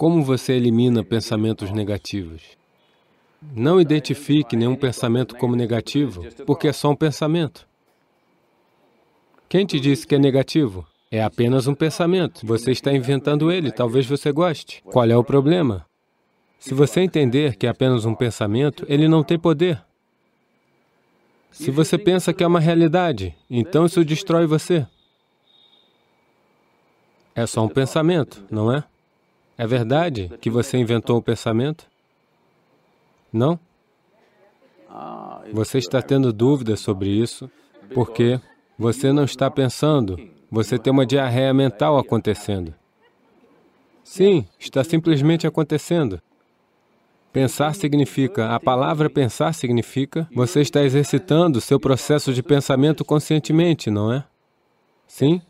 Como você elimina pensamentos negativos? Não identifique nenhum pensamento como negativo, porque é só um pensamento. Quem te disse que é negativo? É apenas um pensamento. Você está inventando ele, talvez você goste. Qual é o problema? Se você entender que é apenas um pensamento, ele não tem poder. Se você pensa que é uma realidade, então isso destrói você. É só um pensamento, não é? É verdade que você inventou o pensamento? Não? Você está tendo dúvidas sobre isso porque você não está pensando, você tem uma diarreia mental acontecendo. Sim, está simplesmente acontecendo. Pensar significa, a palavra pensar significa, você está exercitando seu processo de pensamento conscientemente, não é? Sim?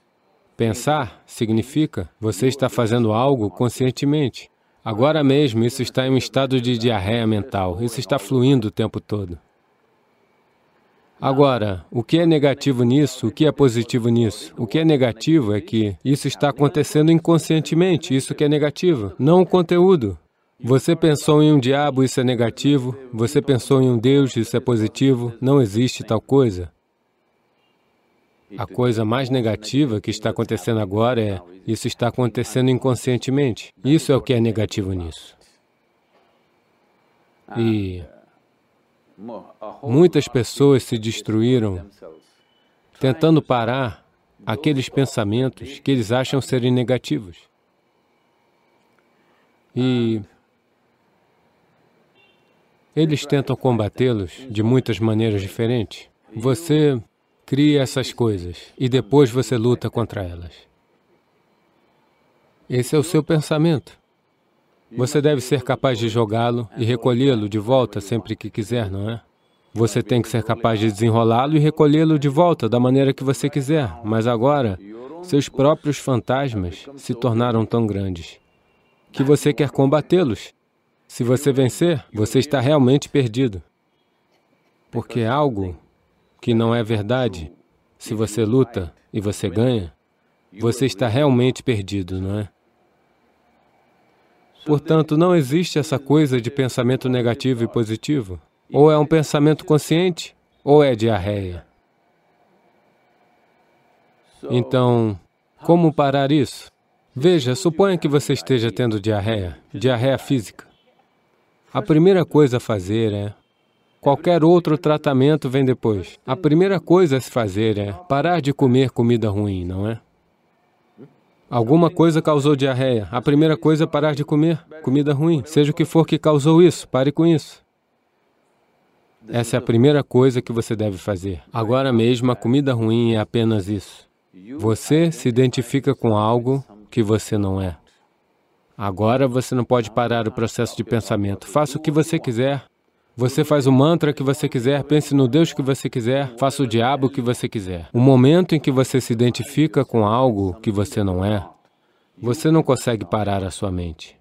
Pensar significa, você está fazendo algo conscientemente. Agora mesmo, isso está em um estado de diarreia mental, isso está fluindo o tempo todo. Agora, o que é negativo nisso? O que é positivo nisso? O que é negativo é que isso está acontecendo inconscientemente, isso que é negativo, não o conteúdo. Você pensou em um diabo, isso é negativo. Você pensou em um Deus, isso é positivo. Não existe tal coisa. A coisa mais negativa que está acontecendo agora é isso está acontecendo inconscientemente. Isso é o que é negativo nisso. E muitas pessoas se destruíram tentando parar aqueles pensamentos que eles acham serem negativos. E eles tentam combatê-los de muitas maneiras diferentes. Você cria essas coisas e depois você luta contra elas. Esse é o seu pensamento. Você deve ser capaz de jogá-lo e recolhê-lo de volta sempre que quiser, não é? Você tem que ser capaz de desenrolá-lo e recolhê-lo de volta da maneira que você quiser, mas agora, seus próprios fantasmas se tornaram tão grandes que você quer combatê-los. Se você vencer, você está realmente perdido. Porque algo que não é verdade, se você luta e você ganha, você está realmente perdido, não é? Portanto, não existe essa coisa de pensamento negativo e positivo. Ou é um pensamento consciente, ou é diarreia. Então, como parar isso? Veja, suponha que você esteja tendo diarreia, diarreia física. A primeira coisa a fazer é Qualquer outro tratamento vem depois. A primeira coisa a se fazer é parar de comer comida ruim, não é? Alguma coisa causou diarreia. A primeira coisa é parar de comer comida ruim. Seja o que for que causou isso, pare com isso. Essa é a primeira coisa que você deve fazer. Agora mesmo, a comida ruim é apenas isso. Você se identifica com algo que você não é. Agora você não pode parar o processo de pensamento. Faça o que você quiser. Você faz o mantra que você quiser, pense no Deus que você quiser, faça o diabo que você quiser. O momento em que você se identifica com algo que você não é, você não consegue parar a sua mente.